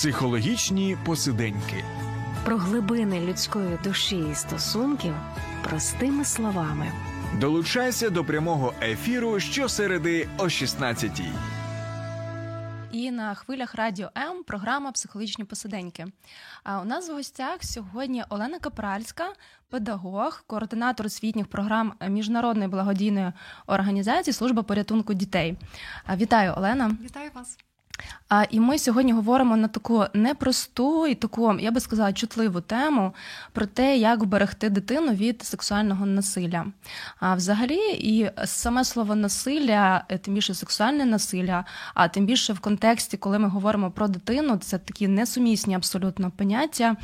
Психологічні посиденьки. Про глибини людської душі і стосунків простими словами. Долучайся до прямого ефіру щосереди о 16-й. І на хвилях радіо М програма Психологічні посиденьки. А у нас в гостях сьогодні Олена Капральська, педагог, координатор освітніх програм міжнародної благодійної організації Служба порятунку дітей. Вітаю, Олена! Вітаю вас! А і ми сьогодні говоримо на таку непросту і таку, я би сказала, чутливу тему про те, як вберегти дитину від сексуального насилля. А взагалі, і саме слово насилля, е, тим більше сексуальне насилля, а тим більше в контексті, коли ми говоримо про дитину, це такі несумісні абсолютно поняття.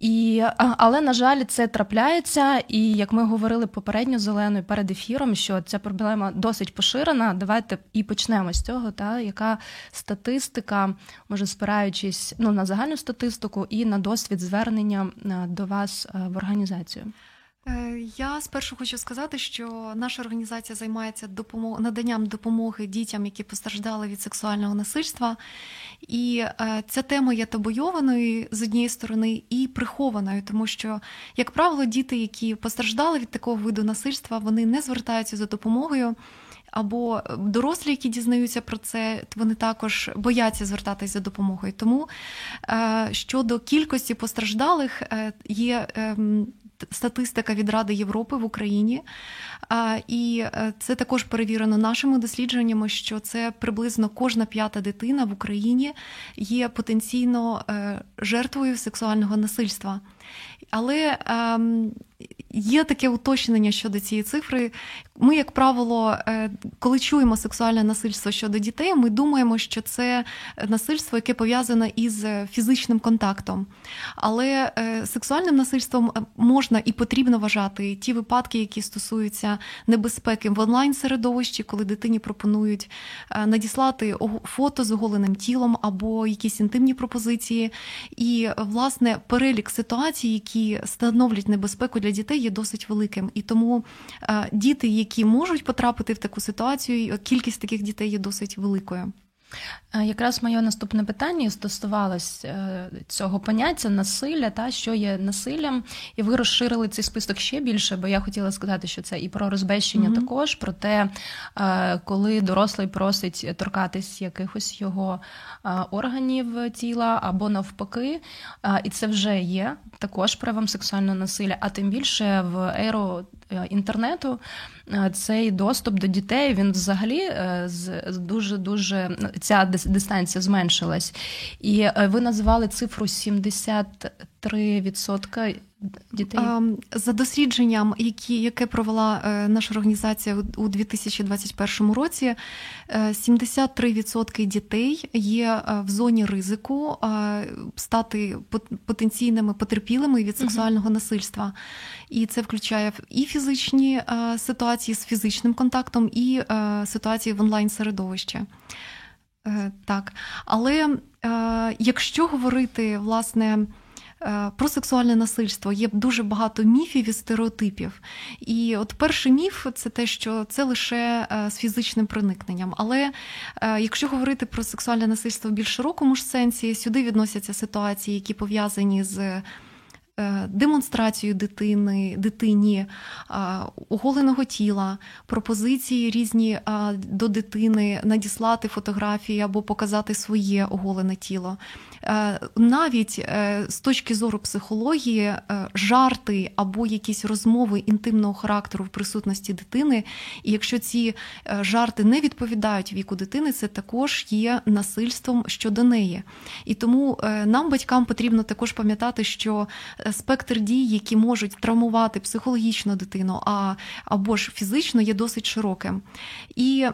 І, Але, на жаль, це трапляється. І як ми говорили попередньо зеленою перед ефіром, що ця проблема досить поширена. Давайте і почнемо з цього. Та яка статистика, може спираючись ну, на загальну статистику і на досвід звернення е, до вас е, в організацію. Е, я спершу хочу сказати, що наша організація займається допомог... наданням допомоги дітям, які постраждали від сексуального насильства. І е, ця тема є табойованою з однієї сторони і прихованою, тому що, як правило, діти, які постраждали від такого виду насильства, вони не звертаються за допомогою. Або дорослі, які дізнаються про це, вони також бояться звертатися за допомогою. Тому е, щодо кількості постраждалих є ем, статистика від Ради Європи в Україні. І е, це також перевірено нашими дослідженнями, що це приблизно кожна п'ята дитина в Україні є потенційно е, жертвою сексуального насильства. Але ем, є таке уточнення щодо цієї цифри. Ми, як правило, е, коли чуємо сексуальне насильство щодо дітей, ми думаємо, що це насильство, яке пов'язане із фізичним контактом. Але е, сексуальним насильством е, можна і потрібно вважати ті випадки, які стосуються небезпеки в онлайн-середовищі, коли дитині пропонують надіслати фото з оголеним тілом або якісь інтимні пропозиції. І, власне, перелік ситуацій, які становлять небезпеку для дітей, є досить великим. І тому діти, які які можуть потрапити в таку ситуацію, кількість таких дітей є досить великою. Е, якраз моє наступне питання стосувалось е, цього поняття насилля, та що є насиллям, і ви розширили цей список ще більше, бо я хотіла сказати, що це і про розбещення mm-hmm. також, про те, е, коли дорослий просить торкатись якихось його органів тіла або навпаки, і це вже є також правом сексуального насилля, а тим більше в еру інтернету цей доступ до дітей він взагалі з дуже дуже ця дистанція зменшилась. І е, ви називали цифру 73% дітей? За дослідженням, які, яке провела е, наша організація у 2021 році, 73% е, дітей є в зоні ризику стати потенційними потерпілими від сексуального насильства. І це включає і фізичні ситуації з фізичним контактом, і ситуації в онлайн середовищі. Е, так, але е, якщо говорити власне е, про сексуальне насильство, є дуже багато міфів і стереотипів. І от перший міф це те, що це лише з фізичним проникненням. Але якщо говорити про сексуальне насильство в більш широкому ж сенсі, сюди відносяться ситуації, які пов'язані з Е, демонстрацію дитини, дитині оголеного тіла, пропозиції різні до дитини надіслати фотографії або показати своє оголене тіло. Е, навіть е, з точки зору психології, жарти або якісь розмови інтимного характеру в присутності дитини, і якщо ці жарти не відповідають віку дитини, це також є насильством щодо неї. І тому нам, батькам, потрібно також пам'ятати, що спектр дій, які можуть травмувати психологічно дитину, або ж фізично, є досить широким. І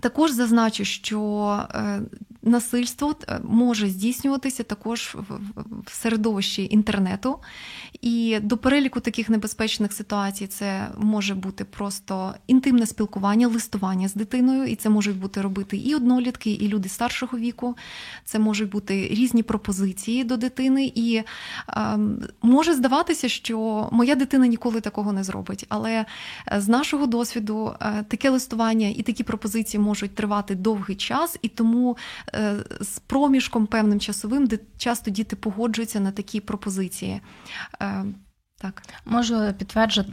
також зазначу, що е, насильство е, може здійснюватися також в середовищі інтернету. І до переліку таких небезпечних ситуацій це може бути просто інтимне спілкування, листування з дитиною, і це можуть бути робити і однолітки, і люди старшого віку. Це можуть бути різні пропозиції до дитини. І е, може здаватися, що моя дитина ніколи такого не зробить. Але е, з нашого досвіду е, таке листування і такі пропозиції можуть тривати довгий час, і тому з проміжком певним часовим, де часто діти погоджуються на такі пропозиції. Так, можу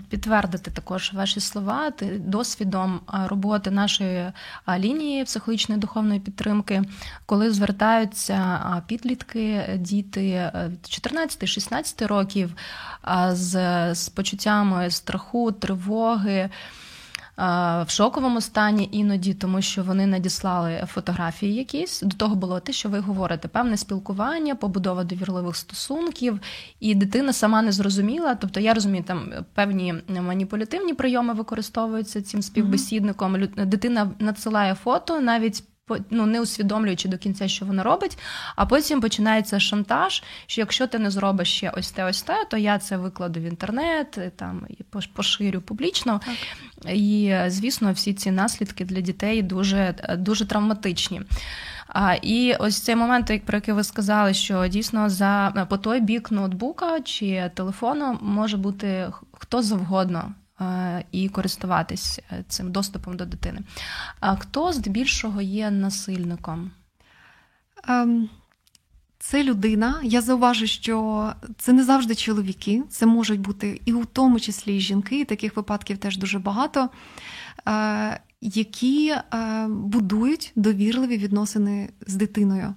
підтвердити також ваші слова досвідом роботи нашої лінії психологічної духовної підтримки, коли звертаються підлітки, діти 14-16 років з, з почуттями страху, тривоги в шоковому стані іноді, тому що вони надіслали фотографії якісь. До того було те, що ви говорите, певне спілкування, побудова довірливих стосунків, і дитина сама не зрозуміла. Тобто, я розумію, там певні маніпулятивні прийоми використовуються цим співбесідником. Дитина надсилає фото навіть ну, не усвідомлюючи до кінця, що вона робить, а потім починається шантаж, що якщо ти не зробиш ще ось те, ось те, то я це викладу в інтернет, там і поширю публічно. Так. І, звісно, всі ці наслідки для дітей дуже, дуже травматичні. А, І ось цей момент, про який ви сказали, що дійсно за по той бік ноутбука чи телефону може бути хто завгодно. Е, і користуватись е, цим доступом до дитини. А хто здебільшого є насильником? Ем, це людина. Я зауважу, що це не завжди чоловіки, це можуть бути і у тому числі і жінки, і таких випадків теж дуже багато, е, які будують довірливі відносини з дитиною.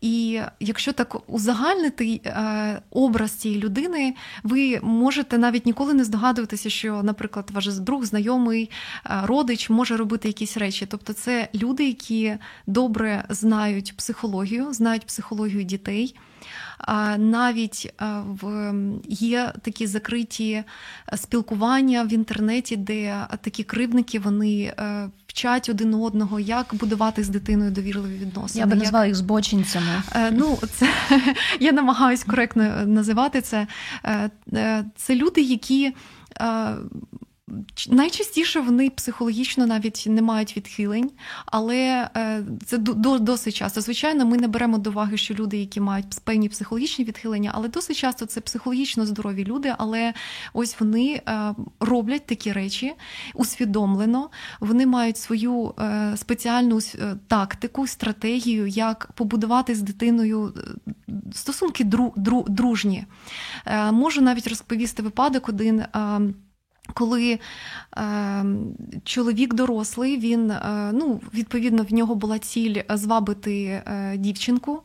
І якщо так узагальнити е, образ цієї людини, ви можете навіть ніколи не здогадуватися, що, наприклад, ваш друг, знайомий, е, родич може робити якісь речі. Тобто, це люди, які добре знають психологію, знають психологію дітей. Навіть в є такі закриті спілкування в інтернеті, де такі кривдники вони е, вчать один одного, як будувати з дитиною довірливі відносини. Я би назвала їх збочинцями. Е, ну, це я намагаюсь коректно називати це. Е, це люди, які Найчастіше вони психологічно навіть не мають відхилень, але е, це досить часто. Звичайно, ми не беремо до уваги, що люди, які мають певні психологічні відхилення, але досить часто це психологічно здорові люди. Але ось вони е, роблять такі речі усвідомлено. Вони мають свою е, спеціальну тактику, стратегію, як побудувати з дитиною стосунки дружні. Можу навіть розповісти випадок один. Коли е, чоловік дорослий, він е, ну, відповідно в нього була ціль звабити е, дівчинку,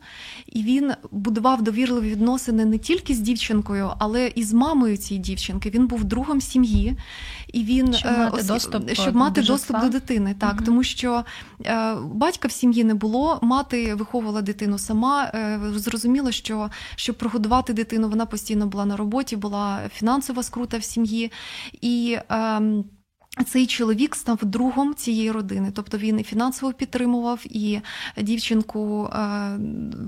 і він будував довірливі відносини не тільки з дівчинкою, але і з мамою цієї дівчинки. Він був другом сім'ї, і він щоб мати ос, доступ, щоб мати до доступ до дитини, так угу. тому що е, батька в сім'ї не було, мати виховувала дитину сама. Е, зрозуміло, що щоб прогодувати дитину, вона постійно була на роботі, була фінансова скрута в сім'ї. І і ем, цей чоловік став другом цієї родини, тобто він і фінансово підтримував, і дівчинку е,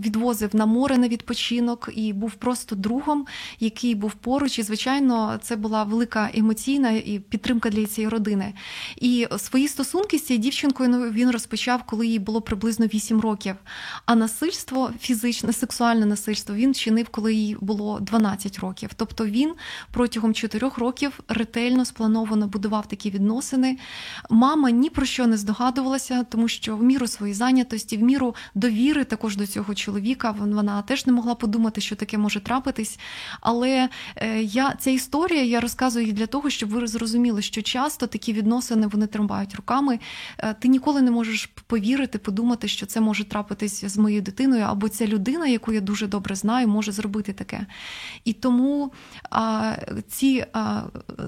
відвозив на море на відпочинок, і був просто другом, який був поруч. І, звичайно, це була велика емоційна і підтримка для цієї родини. І свої стосунки з цією дівчинкою ну, він розпочав, коли їй було приблизно 8 років. А насильство, фізичне, сексуальне насильство він чинив, коли їй було 12 років. Тобто він протягом 4 років ретельно сплановано будував такі відносини. Мама ні про що не здогадувалася, тому що в міру своєї зайнятості, в міру довіри також до цього чоловіка, вона теж не могла подумати, що таке може трапитись. Але е, я ця історія я розказую для того, щоб ви зрозуміли, що часто такі відносини вони тримають руками. Е, ти ніколи не можеш повірити, подумати, що це може трапитись з моєю дитиною, або ця людина, яку я дуже добре знаю, може зробити таке. І тому а, ці а,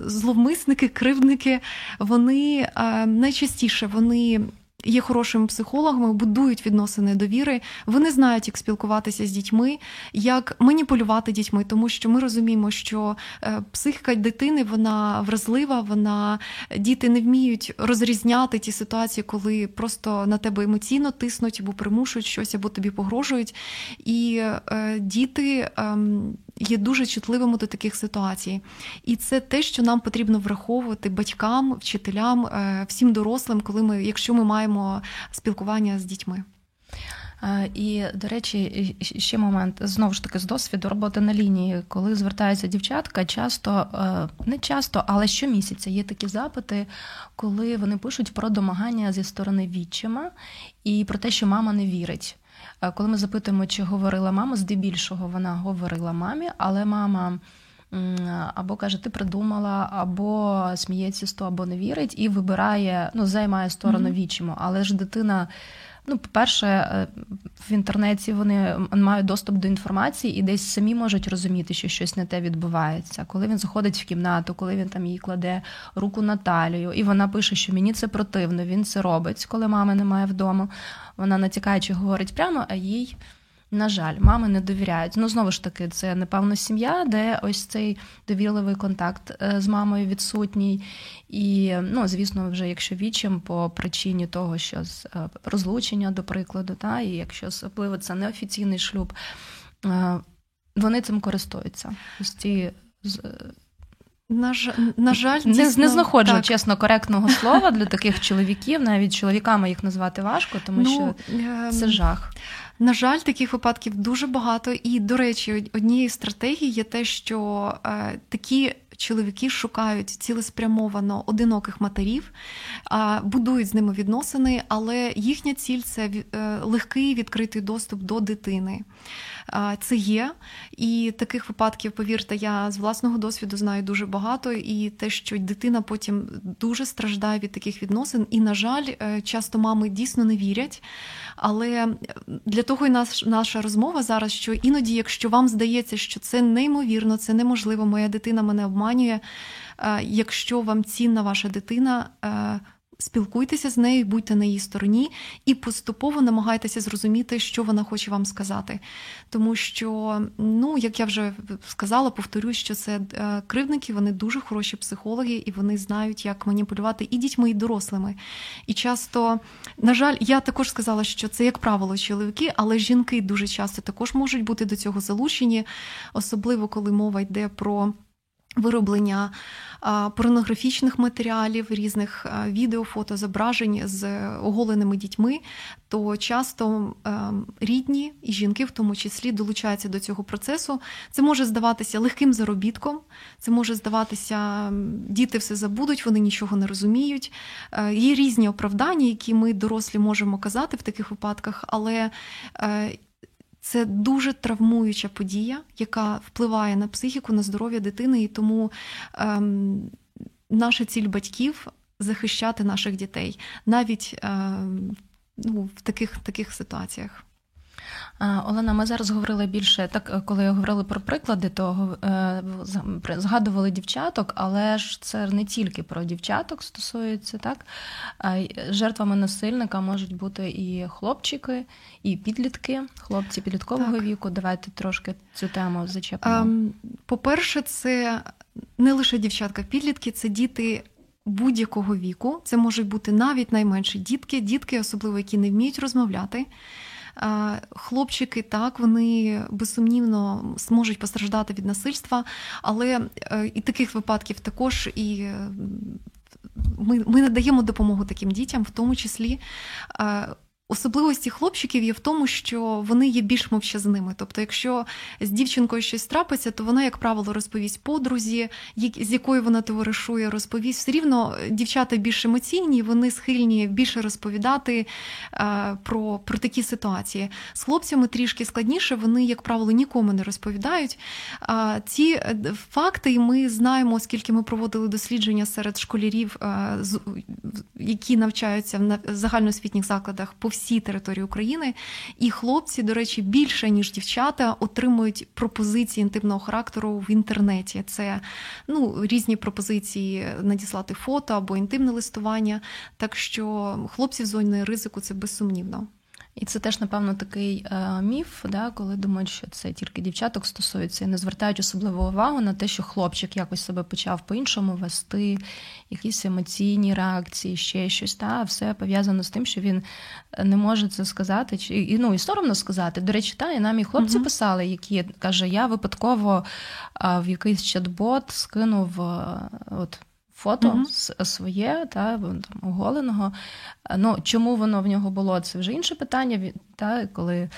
зловмисники, кривдники, вони е, найчастіше вони. Є хорошими психологами, будують відносини довіри. Вони знають, як спілкуватися з дітьми, як маніпулювати дітьми, тому що ми розуміємо, що е, психіка дитини вона вразлива, вона діти не вміють розрізняти ті ситуації, коли просто на тебе емоційно тиснуть або примушують щось, або тобі погрожують. І е, діти. Е, є дуже чутливими до таких ситуацій. І це те, що нам потрібно враховувати батькам, вчителям, е, всім дорослим, коли ми, якщо ми маємо спілкування з дітьми. І, до речі, ще момент знову ж таки з досвіду роботи на лінії, коли звертаються дівчатка, часто не часто, але щомісяця є такі запити, коли вони пишуть про домагання зі сторони відчима і про те, що мама не вірить. Коли ми запитуємо, чи говорила мама, здебільшого вона говорила мамі, але мама. Або каже, ти придумала, або сміється з того, або не вірить, і вибирає, ну, займає сторону mm-hmm. вічимо. Але ж дитина Ну, по-перше, е, в інтернеті вони мають доступ до інформації і десь самі можуть розуміти, що щось не те відбувається. Коли він заходить в кімнату, коли він там їй кладе руку на талію, і вона пише, що мені це противно, він це робить, коли мами немає вдома. Вона натякаючи говорить прямо, а їй. На жаль, мами не довіряють. Ну знову ж таки, це напевно сім'я, де ось цей довірливий контакт е, з мамою відсутній. І, ну, звісно, вже якщо вічим по причині того, що з е, розлучення, до прикладу, та і якщо особливо це неофіційний шлюб, е, вони цим користуються. Ось ці на жаль, на жаль, не, дійсно, не знаходжу так. чесно коректного слова для таких чоловіків. Навіть чоловіками їх назвати важко, тому ну, що це ем, жах. На жаль, таких випадків дуже багато. І, до речі, однією з є те, що е, такі чоловіки шукають цілеспрямовано одиноких матерів, будують з ними відносини, але їхня ціль це е, легкий відкритий доступ до дитини. Це є. І таких випадків, повірте, я з власного досвіду знаю дуже багато. І те, що дитина потім дуже страждає від таких відносин, і, на жаль, е, часто мами дійсно не вірять. Але для того і наш, наша розмова зараз, що іноді, якщо вам здається, що це неймовірно, це неможливо, моя дитина мене обманює. Е, якщо вам цінна ваша дитина, е, Спілкуйтеся з нею, будьте на її стороні і поступово намагайтеся зрозуміти, що вона хоче вам сказати. Тому що, ну як я вже сказала, повторюю, що це е, кривдники, вони дуже хороші психологи, і вони знають, як маніпулювати і дітьми, і дорослими. І часто, на жаль, я також сказала, що це, як правило, чоловіки, але жінки дуже часто також можуть бути до цього залучені, особливо коли мова йде про. Вироблення порнографічних матеріалів, різних відео, фото, зображень з оголеними дітьми, то часто рідні і жінки, в тому числі, долучаються до цього процесу. Це може здаватися легким заробітком, це може здаватися, діти все забудуть, вони нічого не розуміють. Є різні оправдання, які ми дорослі можемо казати в таких випадках, але е, це дуже травмуюча подія, яка впливає на психіку, на здоров'я дитини, і тому ем, наша ціль батьків захищати наших дітей навіть ем, ну, в таких, таких ситуаціях. Олена, ми зараз говорили більше так, коли говорили про приклади, то е, згадували дівчаток, але ж це не тільки про дівчаток стосується, так жертвами насильника можуть бути і хлопчики, і підлітки, хлопці підліткового так. віку. Давайте трошки цю тему зачепимо. По-перше, це не лише дівчатка, підлітки, це діти. Будь-якого віку це можуть бути навіть найменші дітки, дітки, особливо які не вміють розмовляти. Хлопчики так, вони безсумнівно зможуть постраждати від насильства, але е, і таких випадків також і. Е, ми ми надаємо допомогу таким дітям, в тому числі е, Особливості хлопчиків є в тому, що вони є більш мовчазними. Тобто, якщо з дівчинкою щось трапиться, то вона, як правило, розповість подрузі, з якою вона товаришує, розповість. Все рівно дівчата більш емоційні, вони схильні більше розповідати е, про про такі ситуації. З хлопцями трішки складніше, вони, як правило, нікому не розповідають. Е, ці е, факти ми знаємо, оскільки ми проводили дослідження серед школярів, е, які навчаються в загальноосвітніх закладах по всій території України. І хлопці, до речі, більше ніж дівчата отримують пропозиції інтимного характеру в інтернеті. Це ну, різні пропозиції надіслати фото або інтимне листування. Так що хлопці в зоні ризику це безсумнівно. І це теж, напевно, такий е, міф, да, коли думають, що це тільки дівчаток стосується, і не звертають особливу увагу на те, що хлопчик якось себе почав по-іншому вести, якісь емоційні реакції, ще щось. Та, Все пов'язано з тим, що він не може це сказати, чи і ну і соромно сказати. До речі, та, і нам і хлопці uh писали, які каже, я випадково в якийсь чат-бот скинув от фото uh своє, та там оголеного. Ну чому воно в нього було? Це вже інше питання. Та коли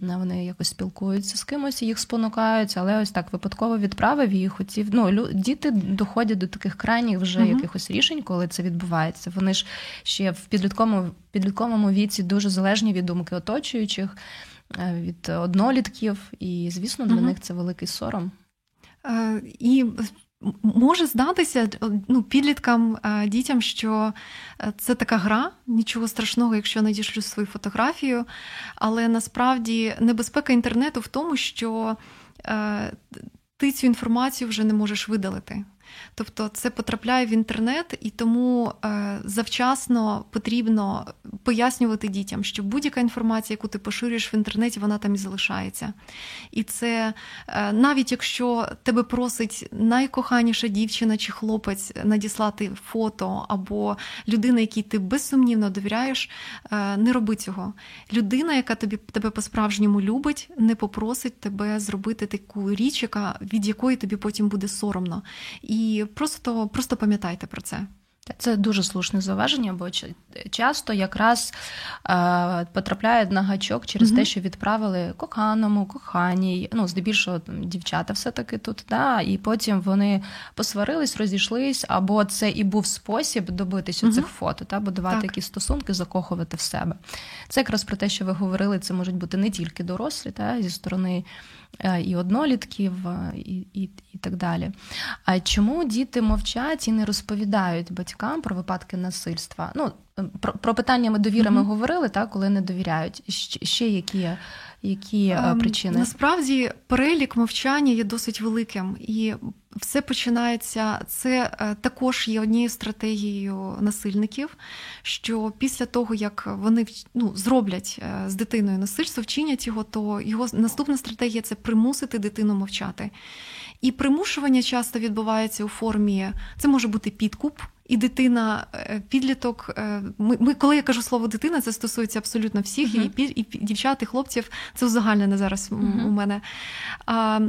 вони якось спілкуються з кимось, їх спонукають, але ось так випадково відправив і хотів. Ну діти доходять до таких крайніх вже uh якихось рішень, коли це відбувається. Вони ж ще в підлітковому підлітковому віці дуже залежні від думки оточуючих, е, від однолітків, і звісно, для uh них це великий сором. Е, і може здатися ну, підліткам, е, дітям, що е, це така гра, нічого страшного, якщо надішлю свою фотографію. Але насправді небезпека інтернету в тому, що ти цю інформацію вже не можеш видалити. Тобто це потрапляє в інтернет, і тому е, завчасно потрібно пояснювати дітям, що будь-яка інформація, яку ти поширюєш в інтернеті, вона там і залишається. І це е, навіть якщо тебе просить найкоханіша дівчина чи хлопець надіслати фото або людина, якій ти безсумнівно довіряєш, е, не роби цього. Людина, яка тобі тебе по-справжньому любить, не попросить тебе зробити таку річ, яка від якої тобі потім буде соромно. І просто, просто пам'ятайте про це. Це дуже слушне зауваження, бо часто якраз е, потрапляють на гачок через mm те, що відправили коханому, коханій, ну, здебільшого там, дівчата все-таки тут, да, і потім вони посварились, розійшлись, або це і був спосіб добитись mm цих фото, та, будувати так. якісь стосунки, закохувати в себе. Це якраз про те, що ви говорили, це можуть бути не тільки дорослі, та, зі сторони Е, і однолітків, е, і, і, і так далі. А чому діти мовчать і не розповідають батькам про випадки насильства? Ну, про, про питання ми довіри ми говорили, так, коли не довіряють. Ще які які ем, причини? Насправді перелік мовчання є досить великим, і все починається. Це е, також є однією стратегією насильників. Що після того, як вони ну, зроблять е, з дитиною насильство, вчинять його, то його наступна стратегія це примусити дитину мовчати. І примушування часто відбувається у формі, це може бути підкуп. І дитина, е, підліток. Е, ми, ми, коли я кажу слово дитина, це стосується абсолютно всіх, uh-huh. і і дівчат, і хлопців. Це узагальнене зараз uh-huh. у мене. А,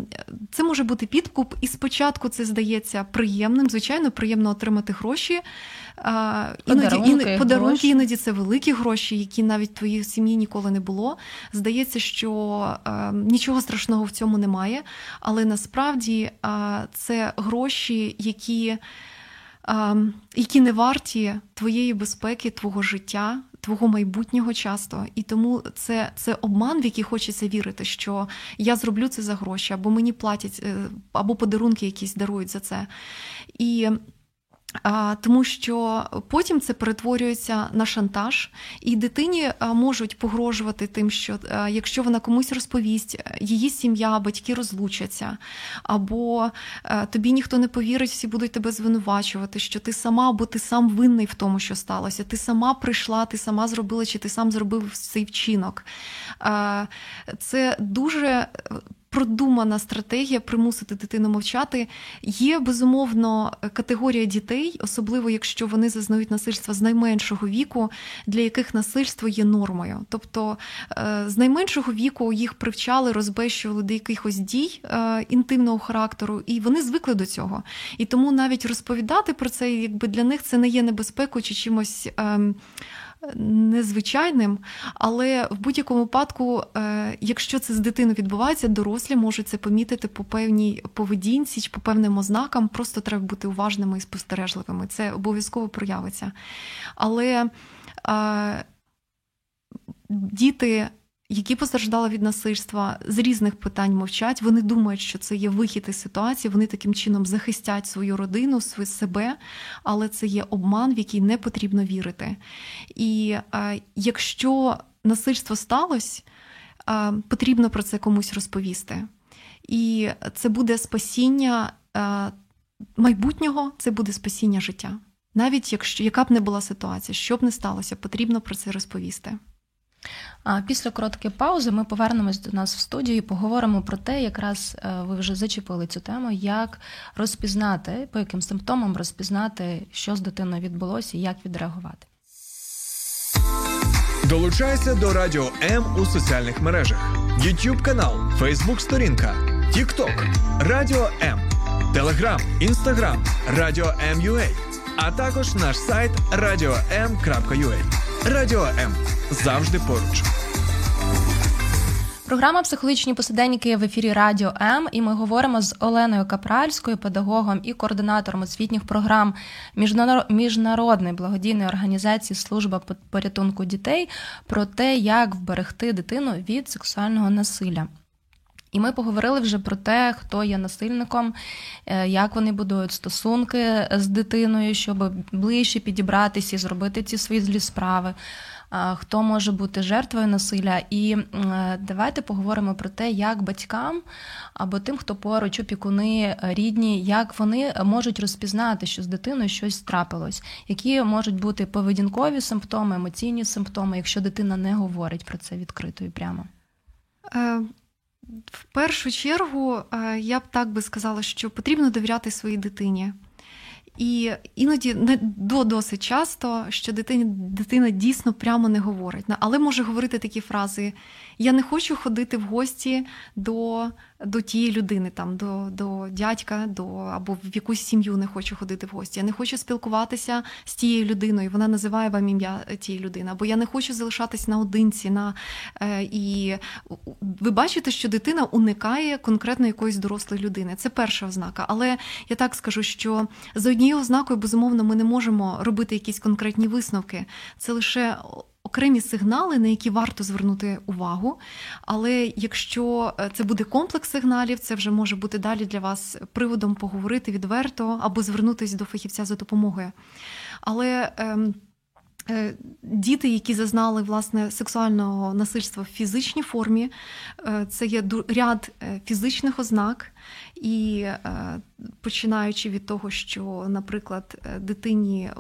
Це може бути підкуп, і спочатку це здається приємним. Звичайно, приємно отримати гроші. А, Іноді іноді, подарунки, іноді це великі гроші, які навіть в твоїй сім'ї ніколи не було. Здається, що а, нічого страшного в цьому немає, але насправді а, це гроші, які які не варті твоєї безпеки, твого життя, твого майбутнього часто. І тому це це обман, в який хочеться вірити, що я зроблю це за гроші, або мені платять, е, або подарунки якісь дарують за це. І тому що потім це перетворюється на шантаж, і дитині можуть погрожувати тим, що якщо вона комусь розповість, її сім'я, батьки розлучаться, або тобі ніхто не повірить, всі будуть тебе звинувачувати, що ти сама або ти сам винний в тому, що сталося. Ти сама прийшла, ти сама зробила, чи ти сам зробив цей вчинок. Це дуже продумана стратегія примусити дитину мовчати. Є безумовно категорія дітей, особливо якщо вони зазнають насильства з найменшого віку, для яких насильство є нормою. Тобто е, з найменшого віку їх привчали, розбещували до якихось дій е, інтимного характеру, і вони звикли до цього. І тому навіть розповідати про це, якби для них це не є небезпекою чи чимось. Незвичайним, але в будь-якому випадку, е, якщо це з дитиною відбувається, дорослі можуть це помітити по певній поведінці чи по певним ознакам. Просто треба бути уважними і спостережливими. Це обов'язково проявиться. Але е, діти які постраждали від насильства з різних питань мовчать. Вони думають, що це є вихід із ситуації. Вони таким чином захистять свою родину, себе, але це є обман, в який не потрібно вірити. І е, якщо насильство сталося, е, потрібно про це комусь розповісти. І це буде спасіння е, майбутнього, це буде спасіння життя. Навіть якщо яка б не була ситуація, що б не сталося, потрібно про це розповісти. А після короткої паузи ми повернемось до нас в студію і поговоримо про те, якраз е, ви вже зачепили цю тему, як розпізнати, по яким симптомам розпізнати, що з дитиною відбулося і як відреагувати. Долучайся до Радіо М у соціальних мережах: YouTube канал, Facebook сторінка, TikTok, Радіо М, Telegram, Instagram, Радіо М.UA. а також наш сайт radio.m.ua. Радіо М завжди поруч. Програма Психологічні посиденьки в ефірі Радіо М. І ми говоримо з Оленою Капральською, педагогом і координатором освітніх програм міжнародної благодійної організації Служба порятунку дітей про те, як вберегти дитину від сексуального насилля. І ми поговорили вже про те, хто є насильником, е, як вони будують стосунки з дитиною, щоб ближче підібратися і зробити ці свої злі справи. Хто може бути жертвою насилля, і давайте поговоримо про те, як батькам або тим, хто поруч опікуни рідні, як вони можуть розпізнати, що з дитиною щось трапилось, які можуть бути поведінкові симптоми, емоційні симптоми, якщо дитина не говорить про це відкрито і прямо. В першу чергу е, я б так би сказала, що потрібно довіряти своїй дитині. І іноді не до досить часто, що дитина дитина дійсно прямо не говорить, але може говорити такі фрази: Я не хочу ходити в гості до до тієї людини, там до до дядька, до або в якусь сім'ю не хочу ходити в гості. Я не хочу спілкуватися з тією людиною. Вона називає вам ім'я тієї людини, або я не хочу залишатись наодинці. На е, і ви бачите, що дитина уникає конкретно якоїсь дорослої людини. Це перша ознака. Але я так скажу, що за однією ознакою, безумовно, ми не можемо робити якісь конкретні висновки. Це лише окремі сигнали, на які варто звернути увагу. Але якщо е, це буде комплекс сигналів, це вже може бути далі для вас приводом поговорити відверто або звернутися до фахівця за допомогою. Але ем, е, Діти, які зазнали власне сексуального насильства в фізичній формі, е, це є ряд фізичних ознак, і починаючи від того, що, наприклад, дитині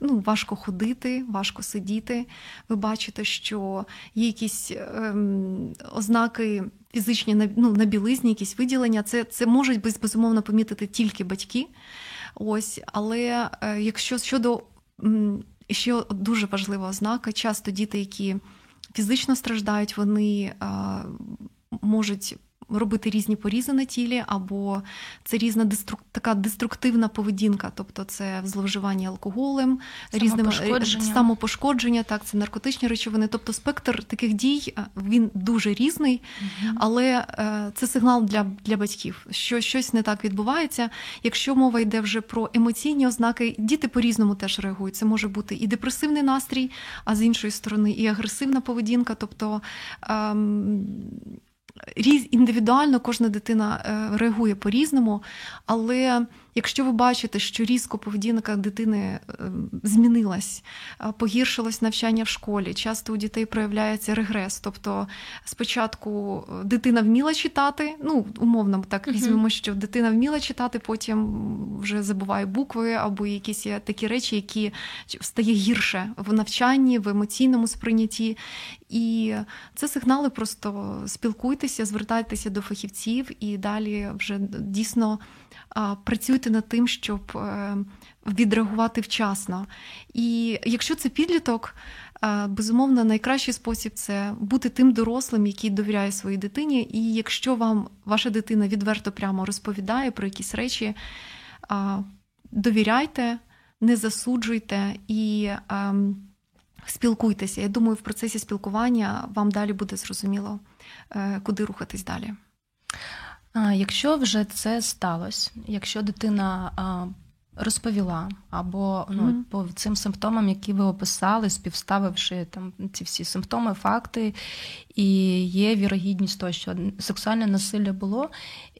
ну, важко ходити, важко сидіти. Ви бачите, що є якісь ем, ознаки фізичні ну, на білизні, якісь виділення. Це це можуть безумовно помітити тільки батьки. Ось, Але е, якщо щодо ще дуже важлива ознака, часто діти, які фізично страждають, вони е, можуть робити різні порізи на тілі, або це різна деструк... така деструктивна поведінка, тобто це зловживання алкоголем, різними е, самопошкодження, так, це наркотичні речовини. Тобто спектр таких дій е, він дуже різний, угу. але е, це сигнал для для батьків, що щось не так відбувається. Якщо мова йде вже про емоційні ознаки, діти по-різному теж реагують. Це може бути і депресивний настрій, а з іншої сторони, і агресивна поведінка. тобто ем, різ індивідуально кожна дитина е, реагує по-різному, але Якщо ви бачите, що різко поведінка дитини е, змінилась, е, погіршилось навчання в школі, часто у дітей проявляється регрес. Тобто спочатку е, дитина вміла читати, ну умовно так візьмемо, що дитина вміла читати, потім вже забуває букви або якісь такі речі, які стає гірше в навчанні, в емоційному сприйнятті. І це сигнали просто спілкуйтеся, звертайтеся до фахівців і далі вже дійсно працюйте над тим, щоб е, відреагувати вчасно. І якщо це підліток, е, безумовно, найкращий спосіб це бути тим дорослим, який довіряє своїй дитині. І якщо вам ваша дитина відверто прямо розповідає про якісь речі, довіряйте, не засуджуйте і. Ем, спілкуйтеся. Я думаю, в процесі спілкування вам далі буде зрозуміло, е, куди рухатись далі. Якщо вже це сталося, якщо дитина розповіла, або ну mm-hmm. по цим симптомам, які ви описали, співставивши там ці всі симптоми, факти, і є вірогідність того, що сексуальне насилля було.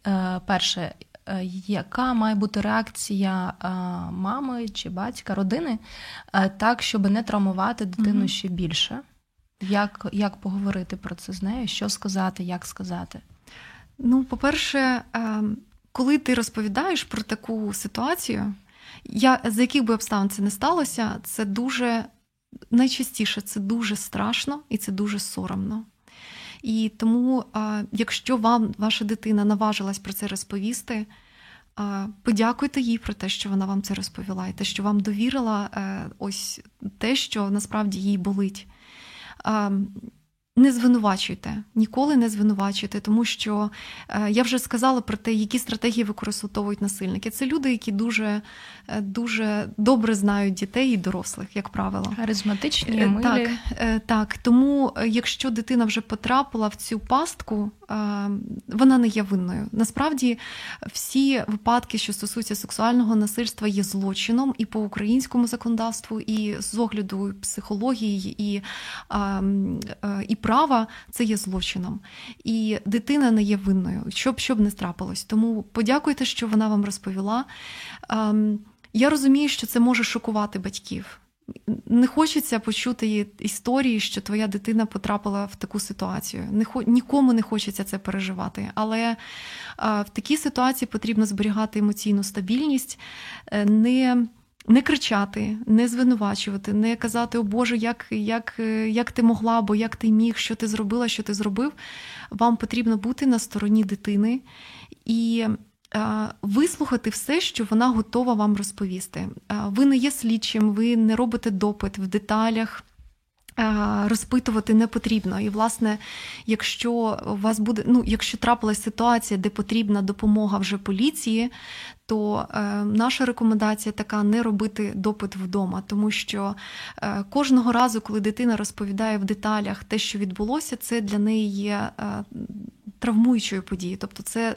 Е, перше, е, яка має бути реакція е, мами чи батька, родини, так, щоб не травмувати дитину mm-hmm. ще більше? Як, Як поговорити про це з нею? Що сказати, як сказати? Ну, по-перше, ем, коли ти розповідаєш про таку ситуацію, я, за яких би обставин це не сталося, це дуже найчастіше це дуже страшно і це дуже соромно. І тому, якщо вам ваша дитина наважилась про це розповісти, подякуйте їй про те, що вона вам це розповіла, і те, що вам довірила е, ось те, що насправді їй болить. Не звинувачуйте, ніколи не звинувачуйте, тому що е, я вже сказала про те, які стратегії використовують насильники. Це люди, які дуже е, дуже добре знають дітей і дорослих, як правило. Харизматичні, Е, милі. Так, е, так. Тому, якщо дитина вже потрапила в цю пастку, вона не є винною. Насправді, всі випадки, що стосуються сексуального насильства, є злочином і по українському законодавству, і з огляду психології, і, і права це є злочином. І дитина не є винною, щоб щоб не трапилось. Тому подякуйте, що вона вам розповіла. Я розумію, що це може шокувати батьків. Не хочеться почути історії, що твоя дитина потрапила в таку ситуацію. Нікому не хочеться це переживати. Але в такій ситуації потрібно зберігати емоційну стабільність, е, не не кричати, не звинувачувати, не казати, о Боже, як як, як ти могла, або як ти міг, що ти зробила, що ти зробив. Вам потрібно бути на стороні дитини і вислухати все, що вона готова вам розповісти. Ви не є слідчим, ви не робите допит в деталях. Розпитувати не потрібно. І, власне, якщо у вас буде, ну, якщо трапилась ситуація, де потрібна допомога вже поліції, то е, наша рекомендація така не робити допит вдома, тому що е, кожного разу, коли дитина розповідає в деталях те, що відбулося, це для неї є е, травмуючою подією, тобто це,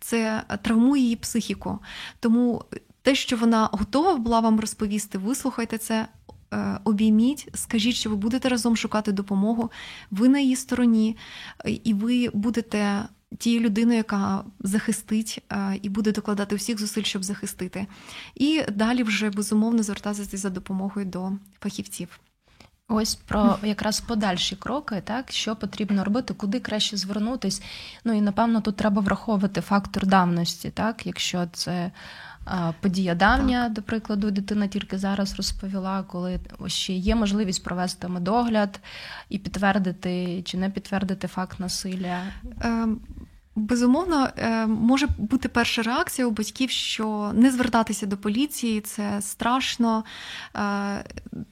це травмує її психіку. Тому те, що вона готова була вам розповісти, вислухайте це. Е, обійміть, скажіть, що ви будете разом шукати допомогу, ви на її стороні, і ви будете тією людиною, яка захистить е, і буде докладати всіх зусиль, щоб захистити. І далі вже безумовно звертатися за допомогою до фахівців. Ось про якраз подальші кроки, так що потрібно робити, куди краще звернутись. Ну і напевно тут треба враховувати фактор давності, так, якщо це подія давня, так. до прикладу, дитина тільки зараз розповіла, коли ще є можливість провести медогляд і підтвердити чи не підтвердити факт насилля. Безумовно, е, може бути перша реакція у батьків, що не звертатися до поліції, це страшно. Е,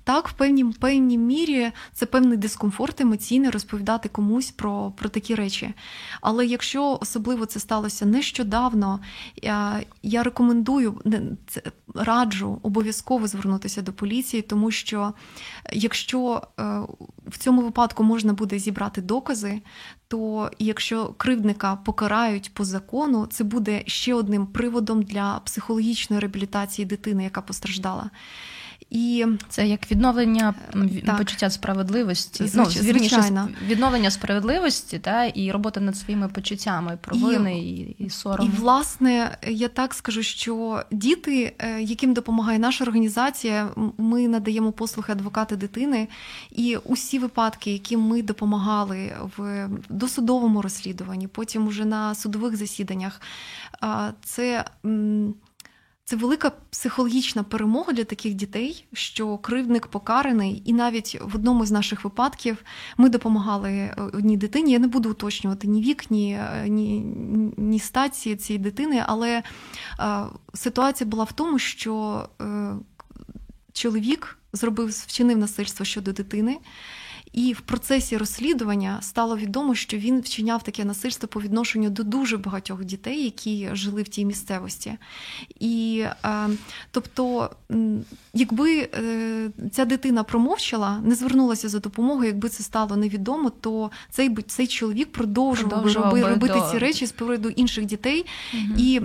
так, в певній певній мірі це певний дискомфорт емоційний розповідати комусь про про такі речі. Але якщо особливо це сталося нещодавно, я я рекомендую раджу обов'язково звернутися до поліції, тому що якщо е, в цьому випадку можна буде зібрати докази, то якщо кривдника покарають по закону, це буде ще одним приводом для психологічної реабілітації дитини, яка постраждала. І це як відновлення так. почуття справедливості, Звич... ну, звірніше, відновлення справедливості та і робота над своїми почуттями провини і, і, і сором. І власне я так скажу, що діти, е, яким допомагає наша організація, ми надаємо послуги адвокати дитини, і усі випадки, які ми допомагали в досудовому розслідуванні, потім уже на судових засіданнях, це. Це велика психологічна перемога для таких дітей, що кривдник покараний, і навіть в одному з наших випадків ми допомагали е, одній дитині. Я не буду уточнювати ні вік, ні е, ні, ні стації цієї дитини, але е, ситуація була в тому, що е, чоловік зробив вчинив насильство щодо дитини. І в процесі розслідування стало відомо, що він вчиняв таке насильство по відношенню до дуже багатьох дітей, які жили в тій місцевості. І е, тобто, якби е, ця дитина промовчала, не звернулася за допомогою, якби це стало невідомо, то цей цей чоловік продовжував, продовжував би робити до... ці речі з приводу інших дітей. Угу. І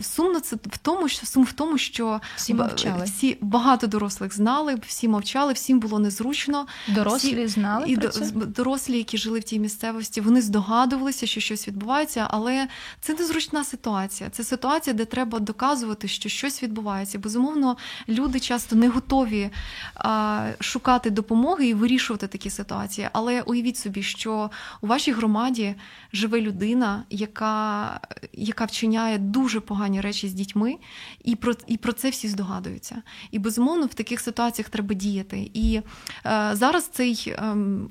сумно це в тому, що сум в тому, що всі мовчали. всі багато дорослих знали, всі мовчали, всім було незручно. Дорослі знали і про це? дорослі, які жили в тій місцевості, вони здогадувалися, що щось відбувається, але це незручна ситуація. Це ситуація, де треба доказувати, що щось відбувається. Безумовно, люди часто не готові а, шукати допомоги і вирішувати такі ситуації. Але уявіть собі, що у вашій громаді живе людина, яка яка вчиняє дуже погані речі з дітьми, і про і про це всі здогадуються. І безумовно в таких ситуаціях треба діяти. І е, зараз цей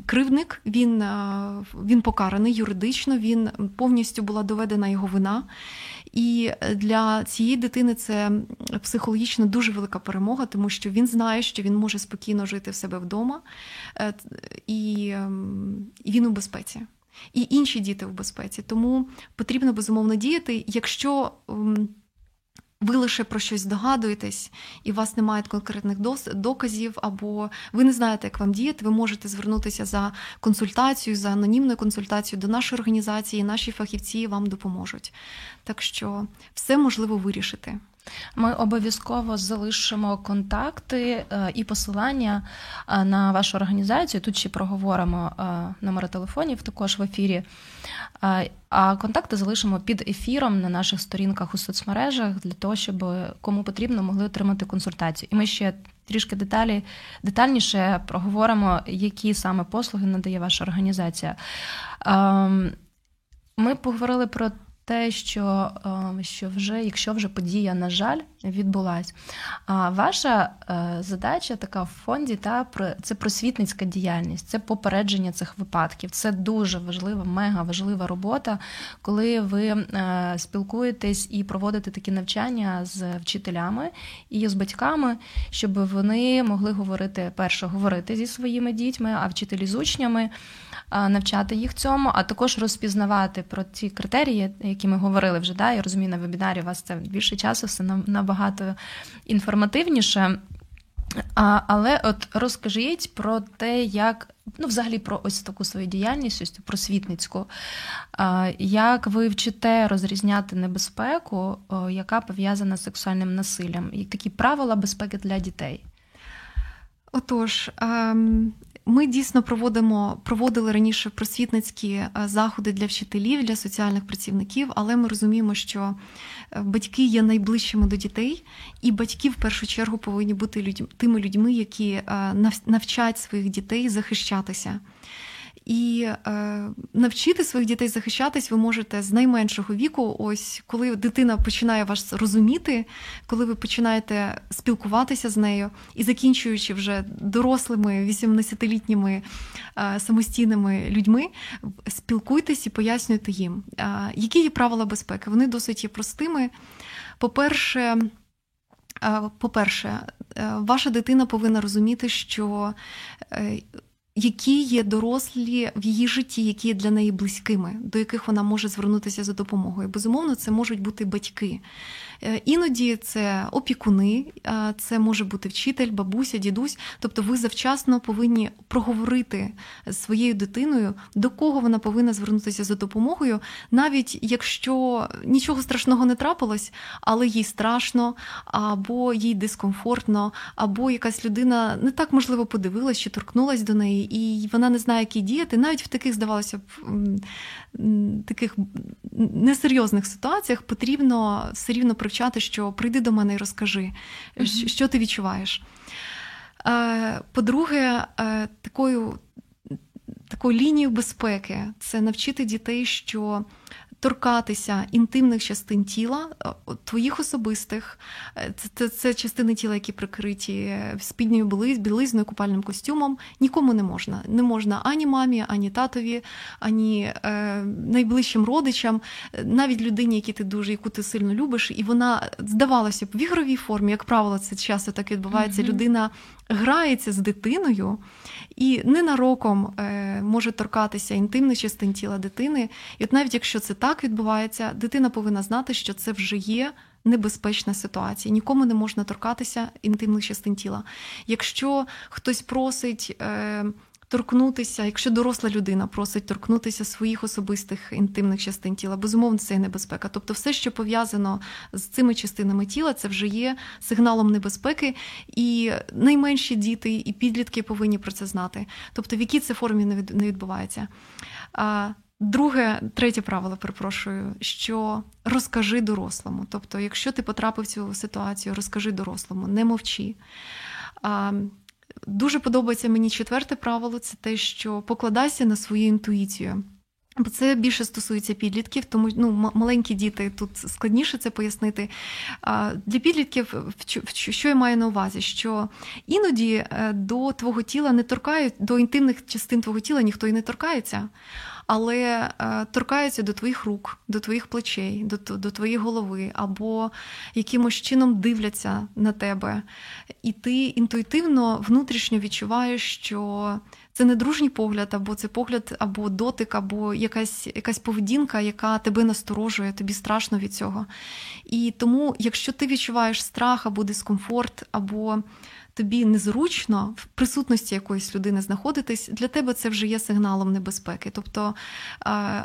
кривдник, він він покараний юридично, він повністю була доведена його вина. І для цієї дитини це психологічно дуже велика перемога, тому що він знає, що він може спокійно жити в себе вдома, і, ем, і він у безпеці і інші діти в безпеці. Тому потрібно безумовно діяти, якщо. Ви лише про щось догадуєтесь, і у вас немає конкретних доказів, або ви не знаєте, як вам діяти, ви можете звернутися за консультацією, за анонімною консультацією до нашої організації, наші фахівці вам допоможуть. Так що все можливо вирішити. Ми обов'язково залишимо контакти е, і посилання е, на вашу організацію. Тут ще проговоримо е, номери телефонів також в ефірі. А контакти залишимо під ефіром на наших сторінках у соцмережах для того, щоб кому потрібно могли отримати консультацію. І ми ще трішки деталі детальніше проговоримо, які саме послуги надає ваша організація. Ем, ми поговорили про те, що ем, що вже, якщо вже подія, на жаль, відбулась. Ваша е, задача така в фонді та це просвітницька діяльність, це попередження цих випадків. Це дуже важлива, мега важлива робота, коли ви е, спілкуєтесь і проводите такі навчання з вчителями і з батьками, щоб вони могли говорити перше, говорити зі своїми дітьми, а вчителі з учнями навчати їх цьому, а також розпізнавати про ці критерії, які ми говорили вже. Да? Я розумію, на вебінарі у вас це більше часу, все набагато інформативніше. А, Але от розкажіть про те, як ну, взагалі про ось таку свою діяльність, ось просвітницьку, як ви вчите розрізняти небезпеку, яка пов'язана з сексуальним насиллям, і такі правила безпеки для дітей? Отож, ем, ми дійсно проводимо проводили раніше просвітницькі е, заходи для вчителів, для соціальних працівників, але ми розуміємо, що е, батьки є найближчими до дітей, і батьки в першу чергу повинні бути людьми, тими людьми, які е, навчать своїх дітей захищатися. І е, навчити своїх дітей захищатись ви можете з найменшого віку. Ось коли дитина починає вас розуміти, коли ви починаєте спілкуватися з нею і закінчуючи вже дорослими 18-літніми е, самостійними людьми, спілкуйтесь і пояснюйте їм, е, які є правила безпеки. Вони досить є простими. По-перше, е, по-перше, е, ваша дитина повинна розуміти, що е, які є дорослі в її житті, які є для неї близькими, до яких вона може звернутися за допомогою. Безумовно, це можуть бути батьки. Е, іноді це опікуни, це може бути вчитель, бабуся, дідусь. Тобто, ви завчасно повинні проговорити з своєю дитиною, до кого вона повинна звернутися за допомогою, навіть якщо нічого страшного не трапилось, але їй страшно, або їй дискомфортно, або якась людина не так можливо подивилась чи торкнулась до неї, і вона не знає, які діяти. Навіть в таких здавалося б таких несерйозних ситуаціях потрібно все рівно привчати, що прийди до мене і розкажи, mm-hmm. що ти відчуваєш. Е, по-друге, е, такою такою лінією безпеки це навчити дітей, що торкатися інтимних частин тіла, е, твоїх особистих, е, це, це, це частини тіла, які прикриті е, спідньою білизною, купальним костюмом. Нікому не можна. Не можна ані мамі, ані татові, ані е, найближчим родичам, навіть людині, які ти дуже, яку ти сильно любиш, і вона здавалося б в ігровій формі, як правило, це часто так відбувається. Mm-hmm. Людина грається з дитиною і ненароком е, може торкатися інтимних частин тіла дитини. І от навіть якщо це так відбувається, дитина повинна знати, що це вже є. Небезпечна ситуація, нікому не можна торкатися інтимних частин тіла. Якщо хтось просить е, торкнутися, якщо доросла людина просить торкнутися своїх особистих інтимних частин тіла, безумовно, це є небезпека. Тобто, все, що пов'язано з цими частинами тіла, це вже є сигналом небезпеки, і найменші діти і підлітки повинні про це знати. Тобто, в якій це формі не відбувається. Друге, третє правило, перепрошую, що розкажи дорослому. Тобто, якщо ти потрапив в цю ситуацію, розкажи дорослому, не мовчи. Дуже подобається мені четверте правило це те, що покладайся на свою інтуїцію. Бо це більше стосується підлітків, тому ну, маленькі діти тут складніше це пояснити. Для підлітків, що я маю на увазі, що іноді е, до твого тіла не торкають, до інтимних частин твого тіла ніхто і не торкається, але е, торкаються до твоїх рук, до твоїх плечей, до, до твоєї голови, або якимось чином дивляться на тебе. І ти інтуїтивно внутрішньо відчуваєш, що це не дружній погляд, або це погляд, або дотик, або якась якась поведінка, яка тебе насторожує, тобі страшно від цього. І тому, якщо ти відчуваєш страх або дискомфорт, або тобі незручно в присутності якоїсь людини знаходитись, для тебе це вже є сигналом небезпеки. Тобто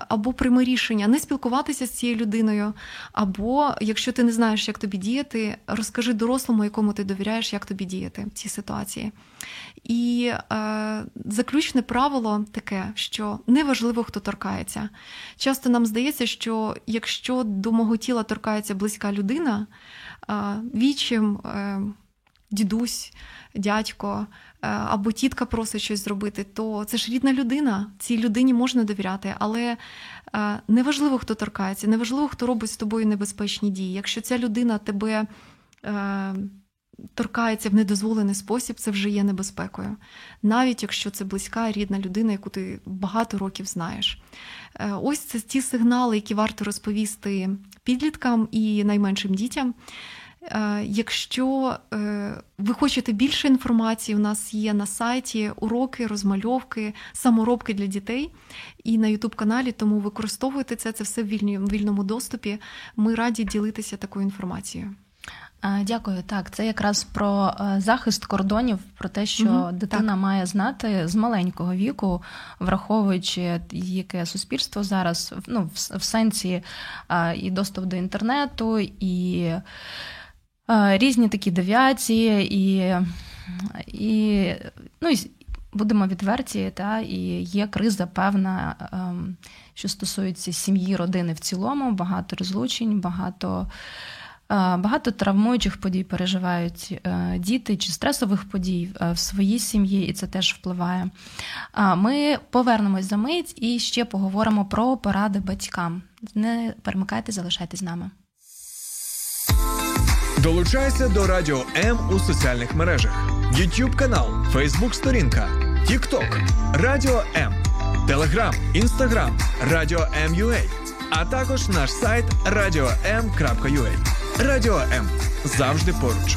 або прийми рішення не спілкуватися з цією людиною, або якщо ти не знаєш, як тобі діяти, розкажи дорослому, якому ти довіряєш, як тобі діяти в цій ситуації. І е, заключне правило таке, що неважливо, хто торкається. Часто нам здається, що якщо до мого тіла торкається близька людина, е, вічим. Е, дідусь, дядько е, або тітка просить щось зробити, то це ж рідна людина. Цій людині можна довіряти, але е, неважливо, хто торкається, неважливо, хто робить з тобою небезпечні дії. Якщо ця людина тебе е, торкається в недозволений спосіб, це вже є небезпекою, навіть якщо це близька рідна людина, яку ти багато років знаєш. Ось це ті сигнали, які варто розповісти підліткам і найменшим дітям. Е, якщо е, ви хочете більше інформації, у нас є на сайті уроки, розмальовки, саморобки для дітей і на Ютуб каналі, тому використовуйте це, це все в вільному доступі. Ми раді ділитися такою інформацією. Е, дякую. Так, це якраз про захист кордонів, про те, що угу, дитина так. має знати з маленького віку, враховуючи яке суспільство зараз, ну в сенсі і доступ до інтернету, і різні такі девіації, і і, ну, будемо відверті, та, і є криза певна, ем, що стосується сім'ї, родини в цілому, багато розлучень, багато. Багато травмуючих подій переживають е, діти чи стресових подій е, в своїй сім'ї, і це теж впливає. Ми повернемось за мить і ще поговоримо про поради батькам. Не перемикайте, залишайтесь з нами. Долучайся до Радіо М у соціальних мережах: YouTube канал, Facebook сторінка, TikTok, Радіо М, Телеграм, Інстаграм, Радіо М.Ю.А. а також наш сайт radio.m.ua. Радіо М завжди поруч.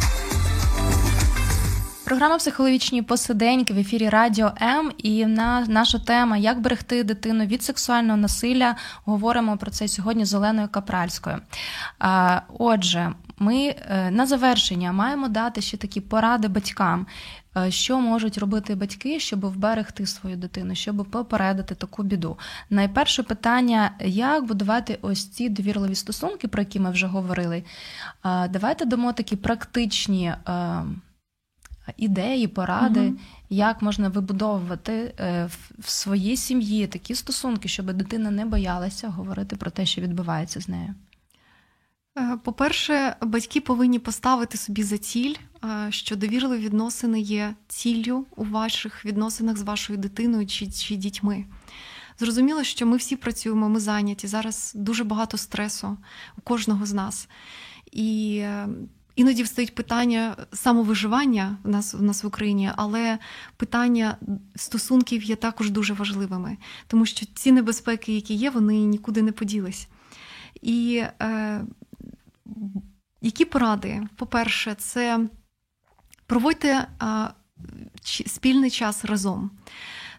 Програма психологічні посиденьки в ефірі Радіо М. І на наша тема Як берегти дитину від сексуального насилля. Говоримо про це сьогодні з Оленою Капральською. Отже, ми е, на завершення маємо дати ще такі поради батькам, е, що можуть робити батьки, щоб вберегти свою дитину, щоб попередити таку біду. Найперше питання: як будувати ось ці довірливі стосунки, про які ми вже говорили. Давайте дамо такі практичні. Е, ідеї, поради, угу. як можна вибудовувати в своїй сім'ї такі стосунки, щоб дитина не боялася говорити про те, що відбувається з нею. Е, по-перше, батьки повинні поставити собі за ціль, е, що довірливі відносини є ціллю у ваших відносинах з вашою дитиною чи, чи дітьми. Зрозуміло, що ми всі працюємо, ми зайняті. Зараз дуже багато стресу у кожного з нас. І е, іноді встають питання самовиживання в нас в нас в Україні, але питання стосунків є також дуже важливими, тому що ці небезпеки, які є, вони нікуди не поділись. І які поради? По-перше, це проводьте спільний час разом.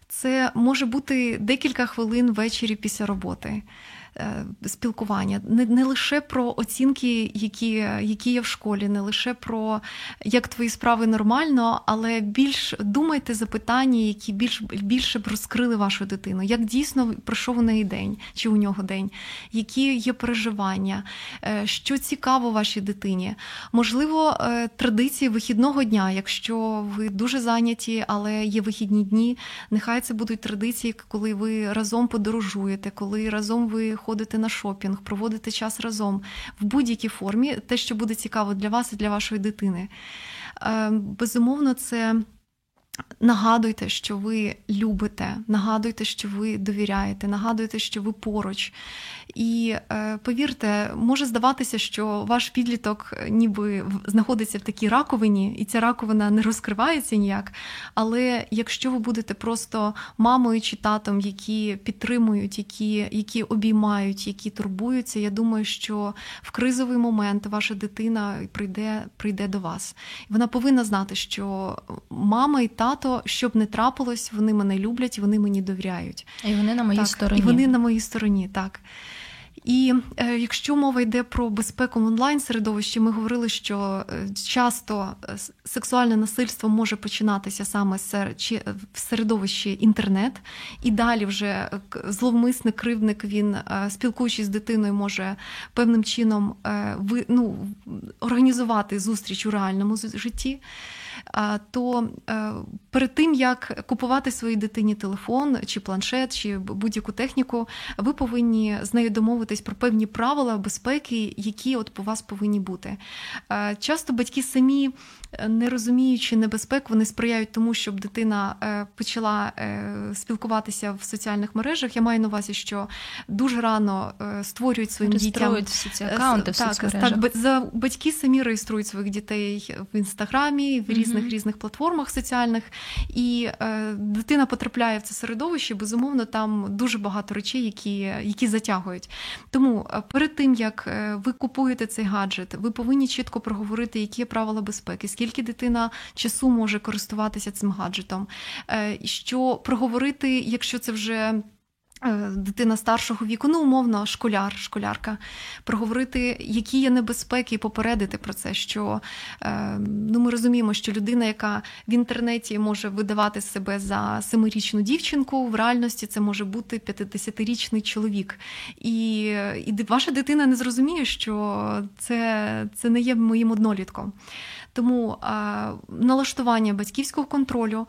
Це може бути декілька хвилин ввечері після роботи. Е, спілкування, не не лише про оцінки, які які є в школі, не лише про як твої справи нормально, але більш думайте за питання, які більш більше б розкрили вашу дитину. Як дійсно пройшов у неї день чи у нього день, які є переживання, е, що цікаво вашій дитині? Можливо, е, традиції вихідного дня, якщо ви дуже зайняті, але є вихідні дні. Нехай це будуть традиції, коли ви разом подорожуєте, коли разом ви ходити на шопінг, проводити час разом в будь-якій формі, те, що буде цікаво для вас і для вашої дитини. Е, безумовно, це. Нагадуйте, що ви любите, нагадуйте, що ви довіряєте, нагадуйте, що ви поруч. І е, повірте, може здаватися, що ваш підліток ніби знаходиться в такій раковині, і ця раковина не розкривається ніяк. Але якщо ви будете просто мамою чи татом, які підтримують, які які обіймають, які турбуються, я думаю, що в кризовий момент ваша дитина прийде, прийде до вас. Вона повинна знати, що мама і тато, щоб не трапилось, вони мене люблять, вони мені довіряють. І вони на моїй так, стороні. І вони на моїй стороні, так. І е, якщо мова йде про безпеку в онлайн середовищі, ми говорили, що е, часто е, сексуальне насильство може починатися саме в середовищі інтернет, і далі вже зловмисник, кривдник він, спілкуючись з дитиною, може певним чином ну, організувати зустріч у реальному житті то е, перед тим як купувати своїй дитині телефон чи планшет, чи будь-яку техніку, ви повинні з нею домовитись про певні правила безпеки, які от по вас повинні бути. Е, часто батьки самі не розуміючи небезпек, вони сприяють тому, щоб дитина е, почала е, спілкуватися в соціальних мережах. Я маю на увазі, що дуже рано е, створюють своїм дітям всі ці аккаунти в так, соцмережах. Так, батьки самі реєструють своїх дітей в інстаграмі, в різних різних платформах соціальних, і е, дитина потрапляє в це середовище. Безумовно, там дуже багато речей, які, які затягують. Тому перед тим як ви купуєте цей гаджет, ви повинні чітко проговорити, які правила безпеки скільки дитина часу може користуватися цим гаджетом, е, що проговорити, якщо це вже. Е, дитина старшого віку, ну умовно, школяр, школярка, проговорити, які є небезпеки, і попередити про це. Що е, ну, ми розуміємо, що людина, яка в інтернеті може видавати себе за семирічну дівчинку, в реальності це може бути 50-річний чоловік. І і ваша дитина не зрозуміє, що це, це не є моїм однолітком. Тому налаштування батьківського контролю.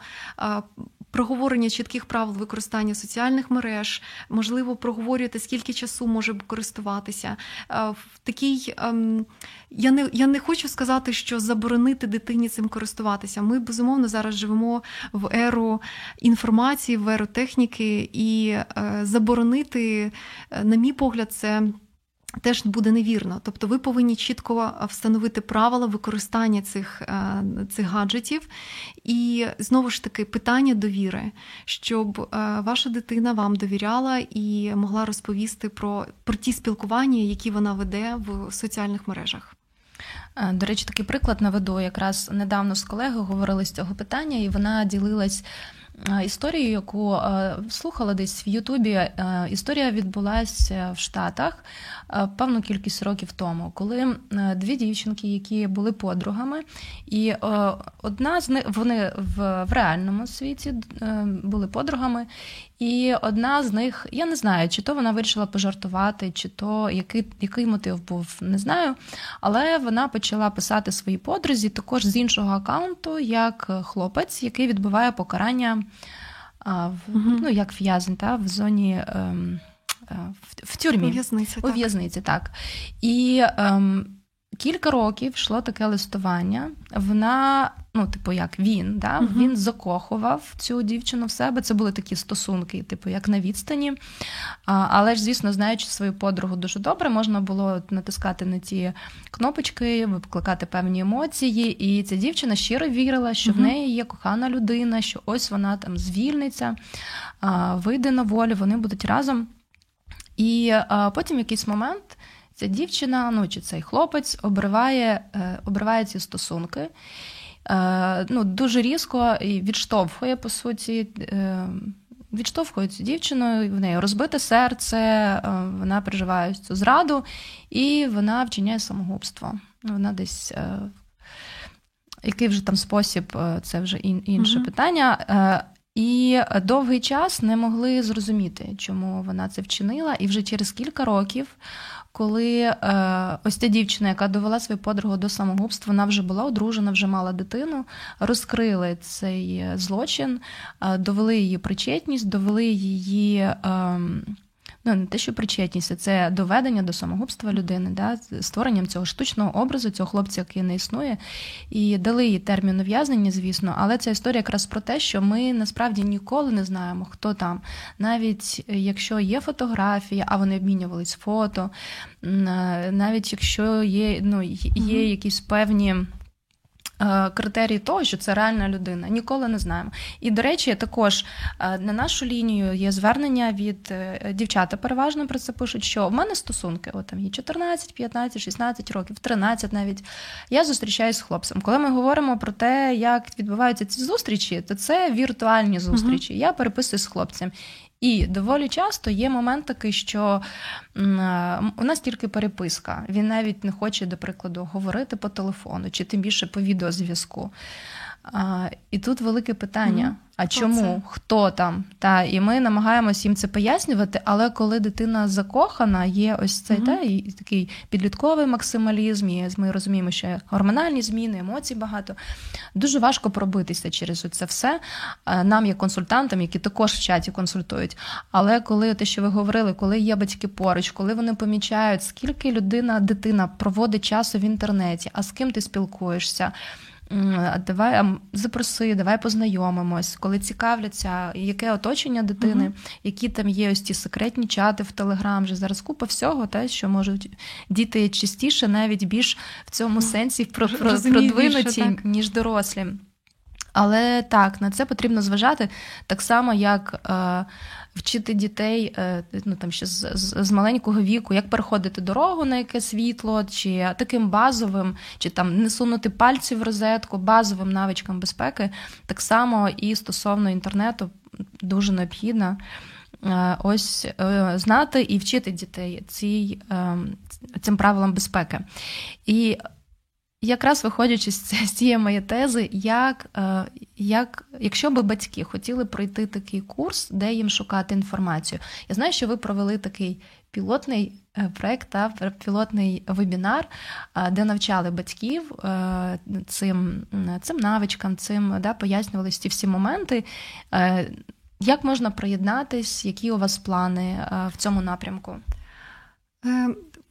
Проговорення чітких правил використання соціальних мереж, можливо, проговорювати, скільки часу може користуватися. В такій ем, я не я не хочу сказати, що заборонити дитині цим користуватися. Ми безумовно зараз живемо в еру інформації, в еру техніки, і е, заборонити, е, на мій погляд, це. Теж буде невірно, тобто ви повинні чітко встановити правила використання цих е, цих гаджетів, і знову ж таки питання довіри, щоб е, ваша дитина вам довіряла і могла розповісти про, про ті спілкування, які вона веде в соціальних мережах. Е, до речі, такий приклад наведу. Якраз недавно з колегою говорили з цього питання, і вона ділилась. Історію, яку слухала десь в Ютубі, історія відбулася в Штатах певну кількість років тому, коли дві дівчинки, які були подругами, і одна з них вони в, реальному світі е, були подругами, і одна з них, я не знаю, чи то вона вирішила пожартувати, чи то який який мотив був, не знаю. Але вона почала писати свої подрузі також з іншого аккаунту, як хлопець, який відбуває покарання в, ну, як в'язень та, в зоні. Ем, е, в, в тюрмі. У в'язниці, У в'язниці, так. І ем, кілька років йшло таке листування. Вона, ну, типу, як він, да? uh він закохував цю дівчину в себе. Це були такі стосунки, типу, як на відстані. А, Але ж, звісно, знаючи свою подругу дуже добре, можна було натискати на ті кнопочки, викликати певні емоції. І ця дівчина щиро вірила, що uh в неї є кохана людина, що ось вона там звільниться, а, вийде на волю, вони будуть разом. І а, потім якийсь момент ця дівчина, ну чи цей хлопець обриває е, обриває ці стосунки. Е, ну, Дуже різко і відштовхує, по суті, е, відштовхує цю дівчину, в неї розбите серце, вона переживає цю зраду, і вона вчиняє самогубство. Вона десь. Який вже там спосіб, це вже інше mm питання. І довгий час не могли зрозуміти, чому вона це вчинила. І вже через кілька років коли е, ось ця дівчина, яка довела свою подругу до самогубства, вона вже була одружена, вже мала дитину, розкрили цей е, злочин, е, довели її причетність, довели її. Е, ну не те, що причетність, це доведення до самогубства людини, да, створенням цього штучного образу, цього хлопця, який не існує, і дали їй термін ув'язнення, звісно, але ця історія якраз про те, що ми насправді ніколи не знаємо, хто там. Навіть якщо є фотографія, а вони обмінювались фото, навіть якщо є, ну, є якісь певні. Е, критерії того, що це реальна людина, ніколи не знаємо. І, до речі, також е, на нашу лінію є звернення від е, дівчата, переважно про це пишуть, що в мене стосунки, от там є 14, 15, 16 років, 13 навіть. Я зустрічаюся з хлопцем. Коли ми говоримо про те, як відбуваються ці зустрічі, то це віртуальні зустрічі. uh Я переписую з хлопцем. І доволі часто є момент такий, що у нас тільки переписка. Він навіть не хоче, до прикладу, говорити по телефону чи тим більше по відеозв'язку. А, І тут велике питання: mm-hmm. а Хто чому? Це? Хто там? Та, І ми намагаємося їм це пояснювати, але коли дитина закохана, є ось цей mm-hmm. та, і такий підлітковий максималізм, і ми розуміємо, що гормональні зміни, емоцій багато. Дуже важко пробитися через це все. Нам, як консультантам, які також в чаті консультують. Але коли те, що ви говорили, коли є батьки поруч, коли вони помічають, скільки людина, дитина проводить часу в інтернеті, а з ким ти спілкуєшся давай запроси, давай познайомимось, коли цікавляться, яке оточення дитини, uh які там є ось ті секретні чати в Телеграм, вже зараз купа всього, те, що можуть діти частіше, навіть більш в цьому сенсі продвинуті, ніж дорослі. Але так, на це потрібно зважати так само, як е, вчити дітей е, ну, там ще з, з, з маленького віку, як переходити дорогу на яке світло, чи таким базовим, чи там не сунути пальці в розетку, базовим навичкам безпеки, так само і стосовно інтернету дуже необхідно. Е, ось е, знати і вчити дітей цій, цим правилам безпеки. І якраз виходячи з цієї моєї тези, як, е, як, якщо би батьки хотіли пройти такий курс, де їм шукати інформацію, я знаю, що ви провели такий пілотний е, проект та пілотний вебінар, е, де навчали батьків цим цим навичкам, цим да, пояснювали ці всі моменти. Як можна приєднатись, які у вас плани в цьому напрямку?